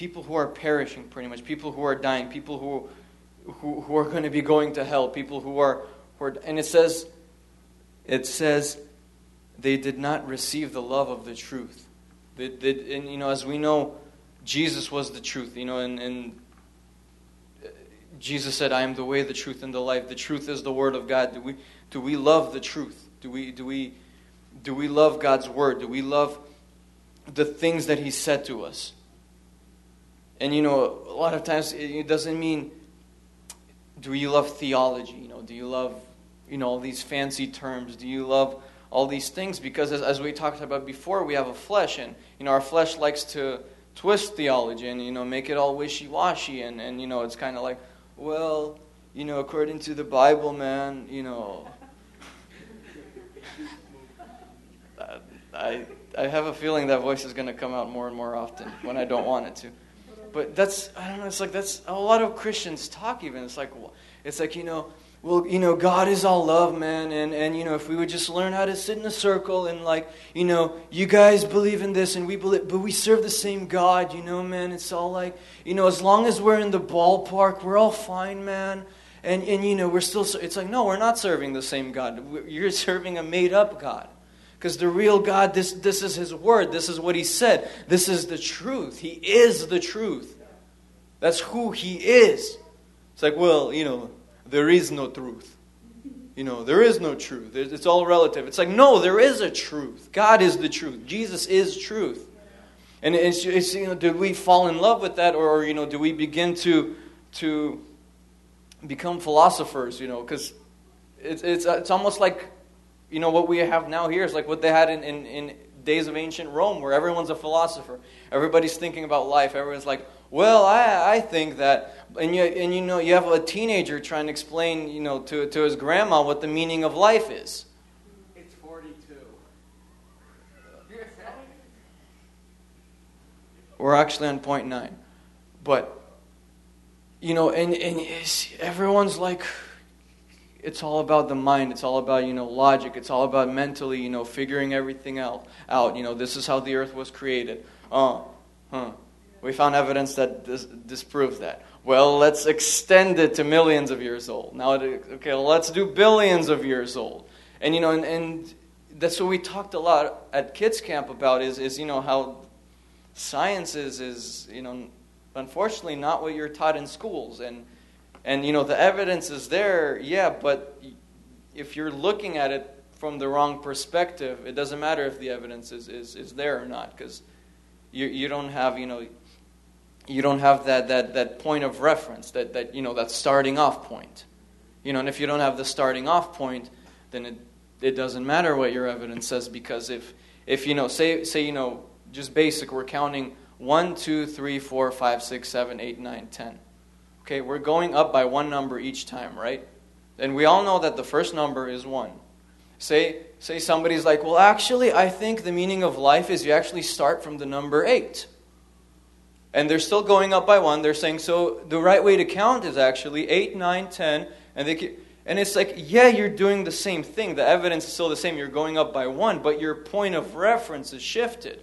people who are perishing pretty much people who are dying people who who, who are going to be going to hell people who are, who are and it says it says they did not receive the love of the truth they, they, and you know as we know jesus was the truth you know and, and uh, jesus said i am the way the truth and the life the truth is the word of god do we do we love the truth do we, do we, do we love God's word? Do we love the things that He said to us? And you know, a lot of times it doesn't mean do you love theology? You know, do you love you know all these fancy terms? Do you love all these things? Because as, as we talked about before, we have a flesh, and you know our flesh likes to twist theology and you know make it all wishy-washy, and and you know it's kind of like, well, you know, according to the Bible, man, you know, I, I have a feeling that voice is going to come out more and more often when I don't want it to. But that's, I don't know, it's like that's a lot of Christians talk even. It's like, it's like, you know, well, you know, God is all love, man, and, and, you know, if we would just learn how to sit in a circle and, like, you know, you guys believe in this and we believe, but we serve the same God, you know, man, it's all like, you know, as long as we're in the ballpark, we're all fine, man, and, and you know, we're still, it's like, no, we're not serving the same God. You're serving a made up God. Because the real God, this, this is His Word. This is what He said. This is the truth. He is the truth. That's who He is. It's like, well, you know, there is no truth. You know, there is no truth. It's all relative. It's like, no, there is a truth. God is the truth. Jesus is truth. And it's, it's you know, do we fall in love with that, or you know, do we begin to to become philosophers? You know, because it's it's it's almost like you know, what we have now here is like what they had in, in, in days of ancient Rome, where everyone's a philosopher. Everybody's thinking about life. Everyone's like, well, I, I think that. And you, and you know, you have a teenager trying to explain, you know, to, to his grandma what the meaning of life is. It's 42. We're actually on point nine. But, you know, and, and everyone's like, it's all about the mind. It's all about, you know, logic. It's all about mentally, you know, figuring everything out. out. You know, this is how the earth was created. Oh, huh. We found evidence that dis- disproves that. Well, let's extend it to millions of years old. Now, okay, let's do billions of years old. And, you know, and, and that's what we talked a lot at kids camp about is, is you know, how science is, is, you know, unfortunately not what you're taught in schools. And, and, you know, the evidence is there, yeah, but if you're looking at it from the wrong perspective, it doesn't matter if the evidence is, is, is there or not, because you, you don't have, you know, you don't have that, that, that point of reference, that, that, you know, that starting off point. You know, and if you don't have the starting off point, then it, it doesn't matter what your evidence says, because if, if you know, say, say, you know, just basic, we're counting 1, 2, 3, 4, 5, 6, 7, 8, 9, 10. Okay, we're going up by one number each time, right? And we all know that the first number is 1. Say, say somebody's like, well, actually, I think the meaning of life is you actually start from the number 8. And they're still going up by 1. They're saying, so the right way to count is actually 8, 9, 10. And, they, and it's like, yeah, you're doing the same thing. The evidence is still the same. You're going up by 1, but your point of reference is shifted.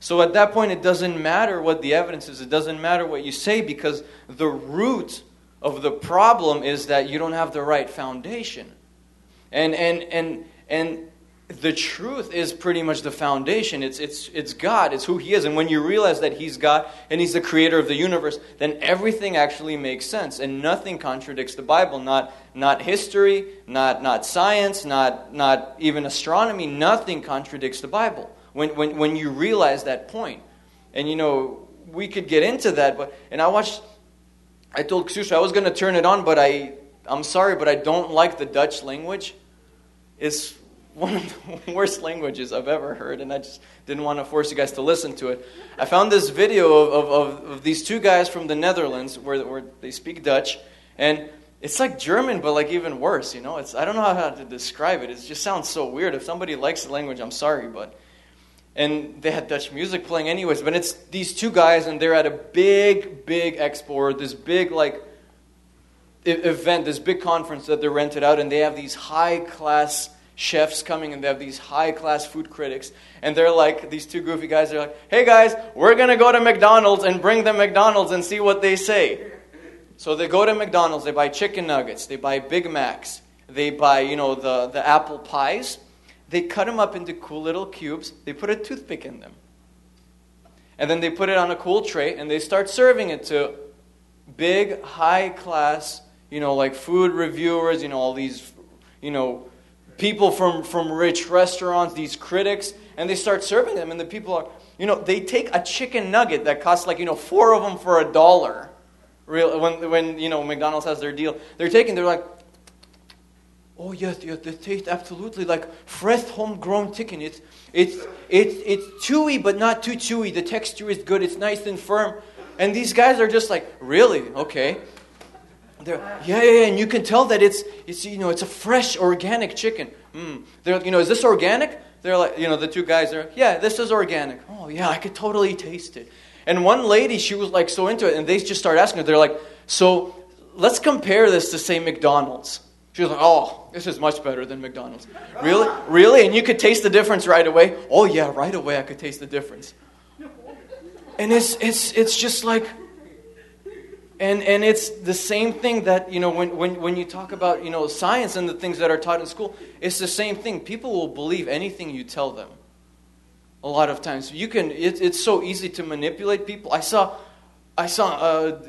So at that point, it doesn't matter what the evidence is, it doesn't matter what you say because the root of the problem is that you don't have the right foundation. And, and, and, and the truth is pretty much the foundation. It's, it's, it's God, it's who He is. And when you realize that He's God and He's the creator of the universe, then everything actually makes sense. And nothing contradicts the Bible. Not, not history, not, not science, not, not even astronomy. Nothing contradicts the Bible when, when, when you realize that point. And you know, we could get into that, but and I watched I told Ksusha I was gonna turn it on, but I I'm sorry, but I don't like the Dutch language. It's one of the worst languages I've ever heard, and I just didn't want to force you guys to listen to it. I found this video of, of, of these two guys from the Netherlands where, where they speak Dutch, and it's like German, but like even worse, you know? It's, I don't know how to describe it. It just sounds so weird. If somebody likes the language, I'm sorry, but and they had Dutch music playing anyways. But it's these two guys, and they're at a big, big expo, this big like event, this big conference that they're rented out, and they have these high class chefs coming, and they have these high class food critics, and they're like these two goofy guys. They're like, "Hey guys, we're gonna go to McDonald's and bring them McDonald's and see what they say." So they go to McDonald's, they buy chicken nuggets, they buy Big Macs, they buy you know the the apple pies they cut them up into cool little cubes. They put a toothpick in them. And then they put it on a cool tray and they start serving it to big, high class, you know, like food reviewers, you know, all these, you know, people from, from rich restaurants, these critics, and they start serving them. And the people are, you know, they take a chicken nugget that costs like, you know, four of them for a dollar. Real, when, when, you know, McDonald's has their deal. They're taking, they're like, Oh yes, yes, the taste absolutely like fresh homegrown chicken. It's it's it's it's chewy but not too chewy. The texture is good. It's nice and firm. And these guys are just like, really? Okay. They're, yeah, yeah, yeah, and you can tell that it's it's you know it's a fresh organic chicken. Mm. They're you know is this organic? They're like you know the two guys are yeah this is organic. Oh yeah, I could totally taste it. And one lady she was like so into it, and they just start asking her. They're like, so let's compare this to say McDonald's. She was like, oh, this is much better than McDonald's. Really? Really? And you could taste the difference right away? Oh, yeah, right away I could taste the difference. And it's, it's, it's just like, And, and it's the same thing that, you know, when, when, when you talk about, you know, science and the things that are taught in school, it's the same thing. People will believe anything you tell them a lot of times. You can, it, it's so easy to manipulate people. I saw, I saw uh,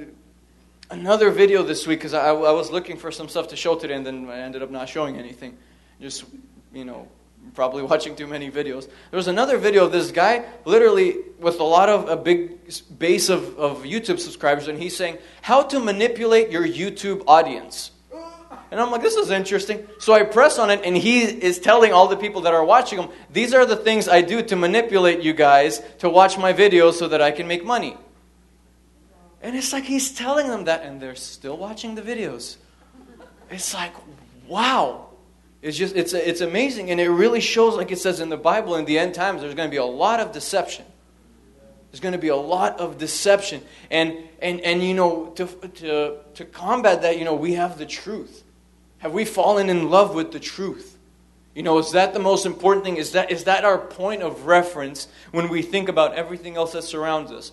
another video this week because I, I was looking for some stuff to show today and then I ended up not showing anything. Just, you know, probably watching too many videos. There was another video of this guy, literally with a lot of a big base of, of YouTube subscribers, and he's saying how to manipulate your YouTube audience. And I'm like, this is interesting. So I press on it, and he is telling all the people that are watching him, these are the things I do to manipulate you guys to watch my videos so that I can make money. And it's like he's telling them that, and they're still watching the videos. It's like, wow. It's just it's it's amazing, and it really shows, like it says in the Bible, in the end times, there's going to be a lot of deception. There's going to be a lot of deception, and and and you know to to to combat that, you know, we have the truth. Have we fallen in love with the truth? You know, is that the most important thing? Is that is that our point of reference when we think about everything else that surrounds us?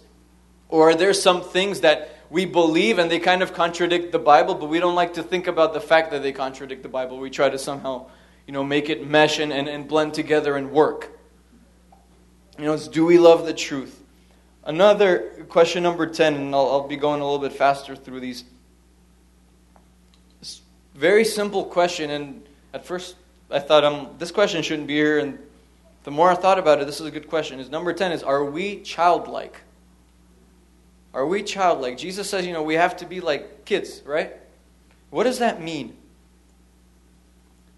Or are there some things that we believe and they kind of contradict the Bible, but we don't like to think about the fact that they contradict the Bible. We try to somehow, you know, make it mesh and, and, and blend together and work. You know, it's do we love the truth? Another question number 10, and I'll, I'll be going a little bit faster through these. This very simple question, and at first I thought um, this question shouldn't be here, and the more I thought about it, this is a good question. Is number 10 is are we childlike? Are we childlike? Jesus says, you know, we have to be like kids, right? What does that mean?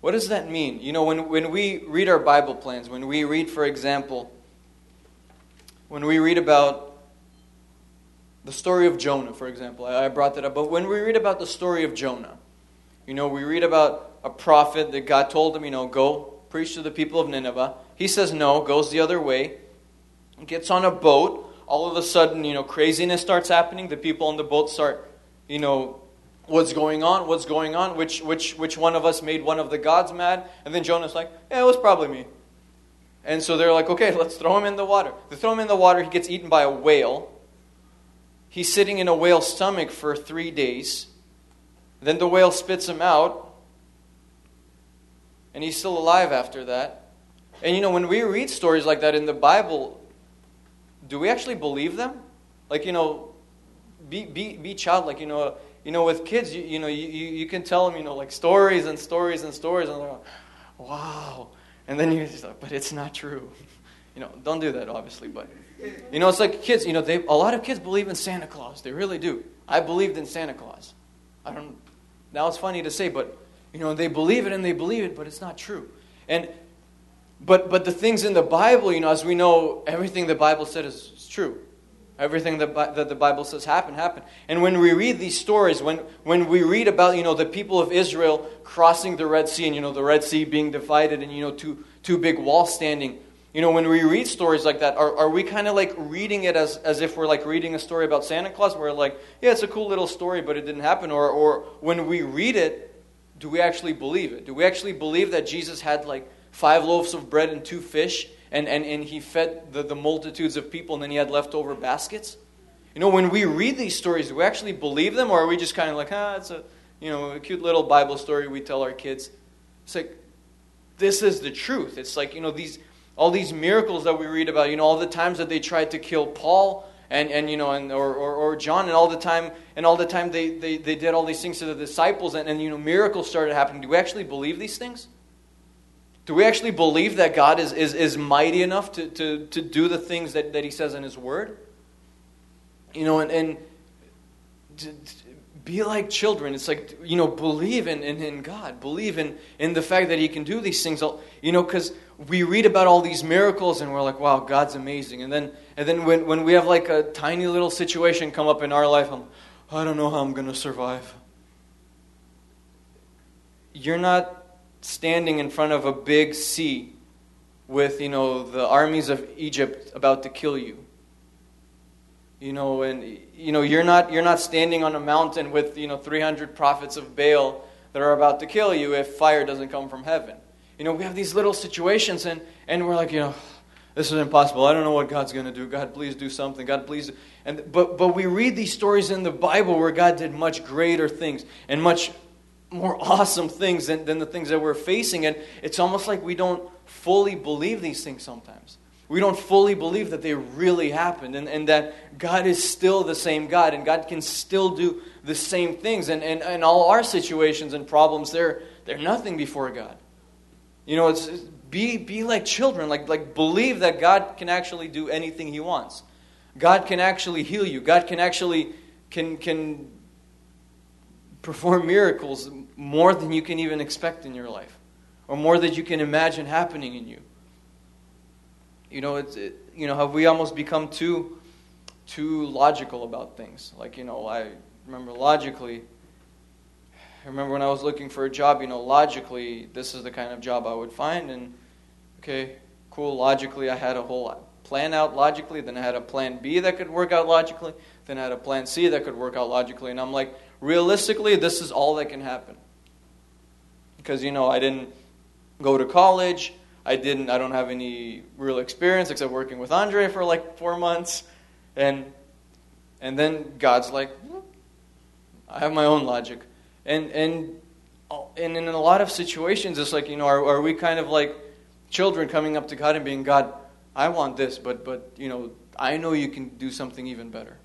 What does that mean? You know, when, when we read our Bible plans, when we read, for example, when we read about the story of Jonah, for example, I, I brought that up, but when we read about the story of Jonah, you know, we read about a prophet that God told him, you know, go preach to the people of Nineveh. He says no, goes the other way, gets on a boat, all of a sudden, you know, craziness starts happening. The people on the boat start, you know, what's going on? What's going on? Which, which, which one of us made one of the gods mad? And then Jonah's like, yeah, it was probably me. And so they're like, okay, let's throw him in the water. They throw him in the water. He gets eaten by a whale. He's sitting in a whale's stomach for three days. Then the whale spits him out. And he's still alive after that. And you know, when we read stories like that in the Bible, do we actually believe them? Like, you know, be, be, be childlike. You know, you know, with kids, you, you know, you, you can tell them, you know, like stories and stories and stories, and they're like, wow. And then you're just like, but it's not true. You know, don't do that, obviously, but, you know, it's like kids, you know, they, a lot of kids believe in Santa Claus. They really do. I believed in Santa Claus. I don't, now it's funny to say, but, you know, they believe it and they believe it, but it's not true. And but, but the things in the Bible, you know, as we know, everything the Bible said is, is true. Everything that, that the Bible says happened, happened. And when we read these stories, when, when we read about, you know, the people of Israel crossing the Red Sea and, you know, the Red Sea being divided and, you know, two, two big walls standing, you know, when we read stories like that, are, are we kind of like reading it as, as if we're like reading a story about Santa Claus? Where like, yeah, it's a cool little story, but it didn't happen. Or, or when we read it, do we actually believe it? Do we actually believe that Jesus had like five loaves of bread and two fish, and, and, and he fed the, the multitudes of people, and then he had leftover baskets. You know, when we read these stories, do we actually believe them, or are we just kind of like, ah, it's a, you know, a cute little Bible story we tell our kids? It's like, this is the truth. It's like, you know, these, all these miracles that we read about, you know, all the times that they tried to kill Paul, and, and you know, and, or, or, or John, and all the time, and all the time they, they, they did all these things to the disciples, and, and, you know, miracles started happening. Do we actually believe these things? Do we actually believe that God is, is, is mighty enough to, to, to do the things that, that He says in His Word? You know, and, and to, to be like children. It's like, you know, believe in, in, in God. Believe in, in the fact that He can do these things. You know, because we read about all these miracles and we're like, wow, God's amazing. And then, and then when, when we have like a tiny little situation come up in our life, I'm, I don't know how I'm going to survive. You're not standing in front of a big sea with, you know, the armies of Egypt about to kill you. You know, and you know, you're not you're not standing on a mountain with, you know, 300 prophets of Baal that are about to kill you if fire doesn't come from heaven. You know, we have these little situations and and we're like, you know, this is impossible. I don't know what God's going to do. God, please do something. God, please. And but but we read these stories in the Bible where God did much greater things and much more awesome things than, than the things that we're facing. And it's almost like we don't fully believe these things sometimes. We don't fully believe that they really happened and, and that God is still the same God and God can still do the same things. And, and, and all our situations and problems, they're, they're nothing before God. You know, it's, it's be, be like children, like, like believe that God can actually do anything He wants. God can actually heal you. God can actually can, can perform miracles more than you can even expect in your life or more than you can imagine happening in you. You know, it's, it, you know, have we almost become too, too logical about things? Like, you know, I remember logically, I remember when I was looking for a job, you know, logically, this is the kind of job I would find. And, okay, cool, logically, I had a whole plan out logically. Then I had a plan B that could work out logically. Then I had a plan C that could work out logically. And I'm like, realistically, this is all that can happen. Because, you know, I didn't go to college. I didn't, I don't have any real experience except working with Andre for like four months. And, and then God's like, I have my own logic. And, and, and in a lot of situations, it's like, you know, are, are we kind of like children coming up to God and being, God, I want this, but, but, you know, I know you can do something even better.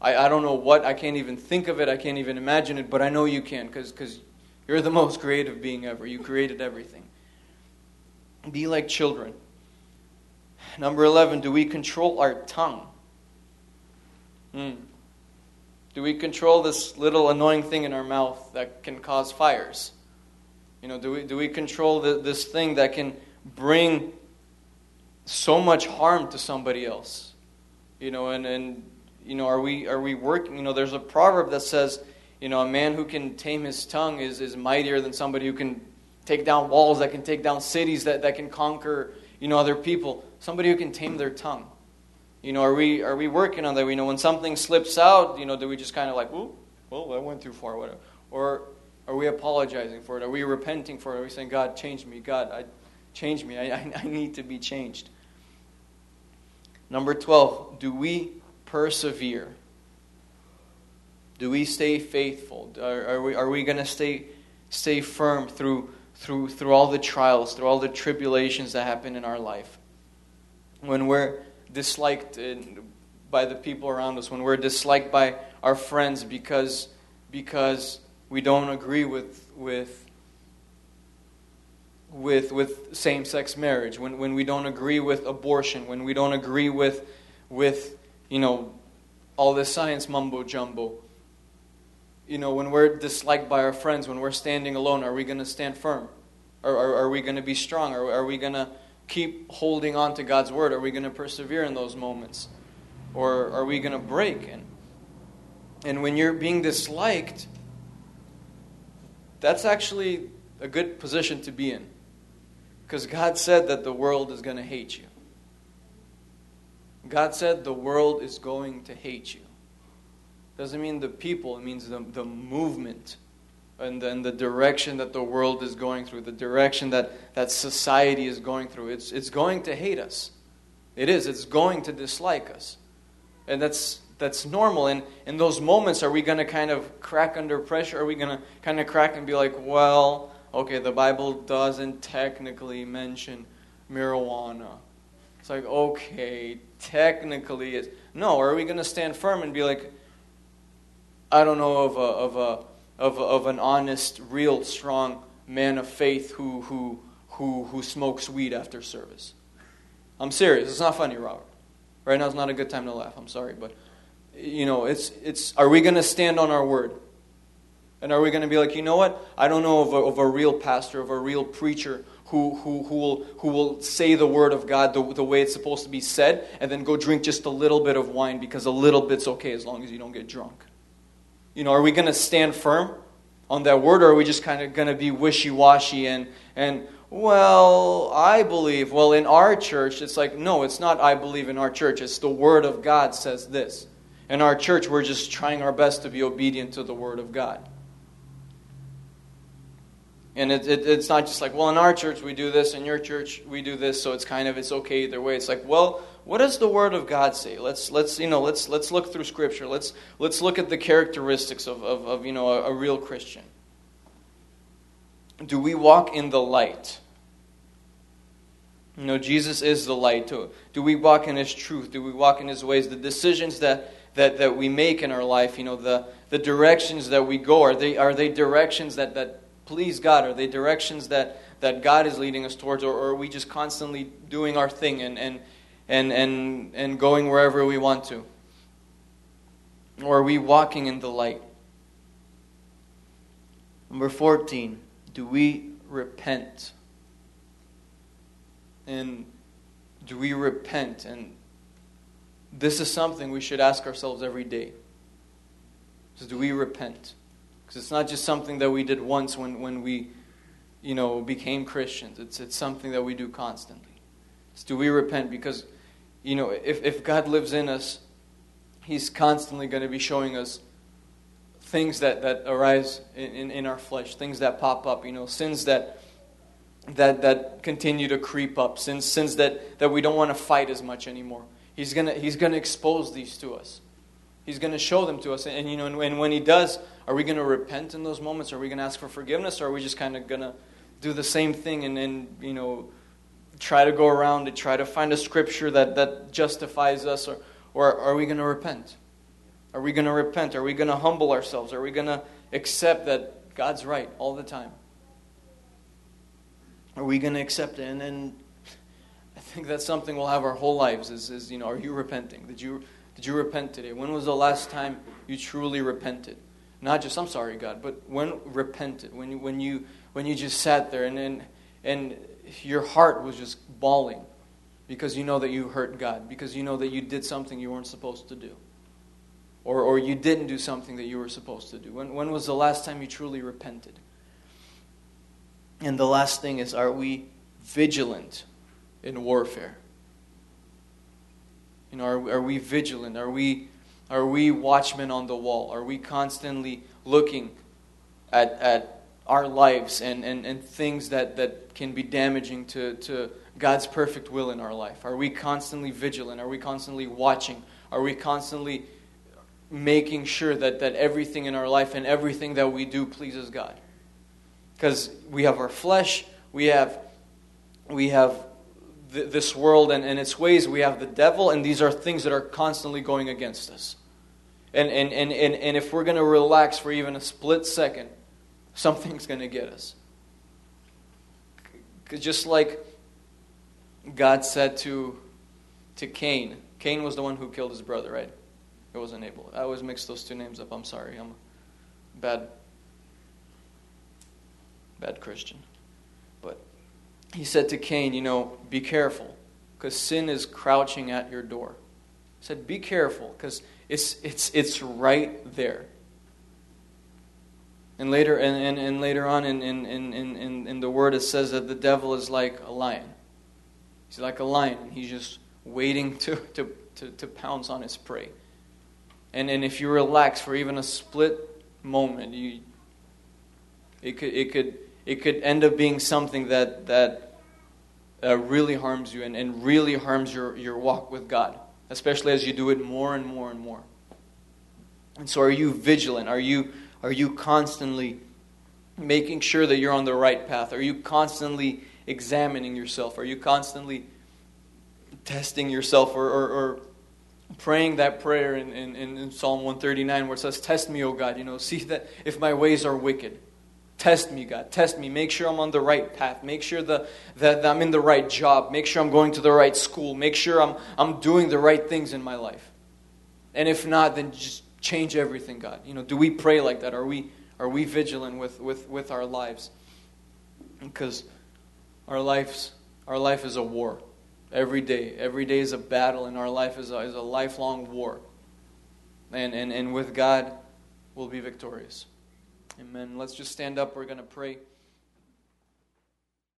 I, I don't know what, I can't even think of it, I can't even imagine it, but I know you can because you're the most creative being ever. You created everything. Be like children. Number 11, do we control our tongue? Hmm. Do we control this little annoying thing in our mouth that can cause fires? You know, do we, do we control the, this thing that can bring so much harm to somebody else? You know, and, and you know, are we are we working? You know, there's a proverb that says, you know, a man who can tame his tongue is, is mightier than somebody who can take down walls, that can take down cities, that, that can conquer, you know, other people. Somebody who can tame their tongue. You know, are we are we working on that? You know, when something slips out, you know, do we just kind of like, oh, well, I went too far, whatever, or are we apologizing for it? Are we repenting for it? Are we saying, God, change me, God, I, change me, I, I, I need to be changed. Number twelve, do we persevere? Do we stay faithful? Are, are we, are we going to stay, stay firm through, through, through all the trials, through all the tribulations that happen in our life? When we're disliked uh, by the people around us, when we're disliked by our friends because, because we don't agree with, with, with, with same sex marriage, when, when we don't agree with abortion, when we don't agree with, with you know, all this science mumbo jumbo. You know, when we're disliked by our friends, when we're standing alone, are we going to stand firm? Or are, are we going to be strong? Or are we going to keep holding on to God's word? Are we going to persevere in those moments? Or are we going to break? And, and when you're being disliked, that's actually a good position to be in. Because God said that the world is going to hate you. God said the world is going to hate you. Doesn't mean the people, it means the, the movement and then the direction that the world is going through, the direction that, that society is going through. It's, it's going to hate us. It is. It's going to dislike us. And that's, that's normal. And in those moments, are we going to kind of crack under pressure? Are we going to kind of crack and be like, well, okay, the Bible doesn't technically mention marijuana. It's like, okay, technically it's. No, are we going to stand firm and be like, I don't know of a, of a, of, a, of an honest, real, strong man of faith who, who, who, who smokes weed after service? I'm serious. It's not funny, Robert. Right now is not a good time to laugh. I'm sorry, but you know, it's it's. Are we going to stand on our word? And are we going to be like, you know what? I don't know of a, of a real pastor, of a real preacher who, who, who, will, who will say the word of God the, the way it's supposed to be said and then go drink just a little bit of wine because a little bit's okay as long as you don't get drunk. You know, are we going to stand firm on that word or are we just kind of going to be wishy washy and, and, well, I believe. Well, in our church, it's like, no, it's not I believe in our church. It's the word of God says this. In our church, we're just trying our best to be obedient to the word of God. And it, it, it's not just like, well, in our church we do this, in your church we do this, so it's kind of it's okay either way. It's like, well, what does the Word of God say? Let's let's you know let's let's look through Scripture. Let's let's look at the characteristics of of, of you know a, a real Christian. Do we walk in the light? You know, Jesus is the light. Do, do we walk in His truth? Do we walk in His ways? The decisions that, that, that we make in our life, you know, the, the directions that we go, are they, are they directions that, that please God? Are they directions that, that God is leading us towards, or, or are we just constantly doing our thing and, and, and, and, and going wherever we want to? Or are we walking in the light? Number 14, do we repent? And do we repent? And this is something we should ask ourselves every day. So do we repent? Because it's not just something that we did once when, when we, you know, became Christians. It's, it's something that we do constantly. So do we repent? Because, you know, if, if God lives in us, He's constantly going to be showing us things that, that arise in, in, in, our flesh, things that pop up, you know, sins that that that continue to creep up, sins sins that, that we don't want to fight as much anymore. He's gonna he's gonna expose these to us. He's going to show them to us. And, you know, and, and when He does, are we going to repent in those moments? Are we going to ask for forgiveness? Or are we just kind of going to do the same thing and you know, try to go around and try to find a scripture that, that justifies us? Or, or are we going to repent? Are we going to repent? Are we going to humble ourselves? Are we going to accept that God's right all the time? Are we going to accept it? And then I think that's something we'll have our whole lives is, is you know, are you repenting? Did you did you repent today? When was the last time you truly repented? Not just, I'm sorry, God, but when repented, when you, when you, when you just sat there and, and, and your heart was just bawling because you know that you hurt God, because you know that you did something you weren't supposed to do. Or, or you didn't do something that you were supposed to do. When, when was the last time you truly repented? And the last thing is, are we vigilant in warfare? You know, are, are we vigilant? Are we, are we watchmen on the wall? Are we constantly looking at, at our lives and, and, and things that, that can be damaging to, to God's perfect will in our life? Are we constantly vigilant? Are we constantly watching? Are we constantly making sure that, that everything in our life and everything that we do pleases God? Because we have our flesh, we have, we have th- this world and, and its ways. We have the devil, and these are things that are constantly going against us. And, and, and, and, and if we're going to relax for even a split second, something's going to get us. Just like God said to, to Cain, Cain was the one who killed his brother, right? It wasn't Abel. I always mix those two names up. I'm sorry. I'm bad, bad Christian he said to Cain, You know, be careful, because sin is crouching at your door. He said, Be careful, because it's, it's, it's right there. And later, and, and, and later on in, in, in, in, in the word, it says that the devil is like a lion. He's like a lion. and He's just waiting to, to, to, to pounce on his prey. And, and if you relax for even a split moment, you, it, could, it, could, it could end up being something that, that uh, really harms you and, and really harms your, your walk with God, especially as you do it more and more and more. And so, are you vigilant? Are you, are you constantly making sure that you're on the right path? Are you constantly examining yourself? Are you constantly testing yourself or, or, or praying that prayer in, in, in Psalm 139 where it says, Test me, O God, you know, see that if my ways are wicked. Test me, God. Test me. Make sure I'm on the right path. Make sure the, that I'm in the right job. Make sure I'm going to the right school. Make sure I'm, I'm doing the right things in my life. And if not, then just change everything, God. You know, do we pray like that? Are we, are we vigilant with, with, with our lives? Because our lives, our life is a war. Every day. Every day is a battle, and our life is a, is a lifelong war. And, and, and with God, we'll be victorious. Amen. Let's just stand up. We're going to pray.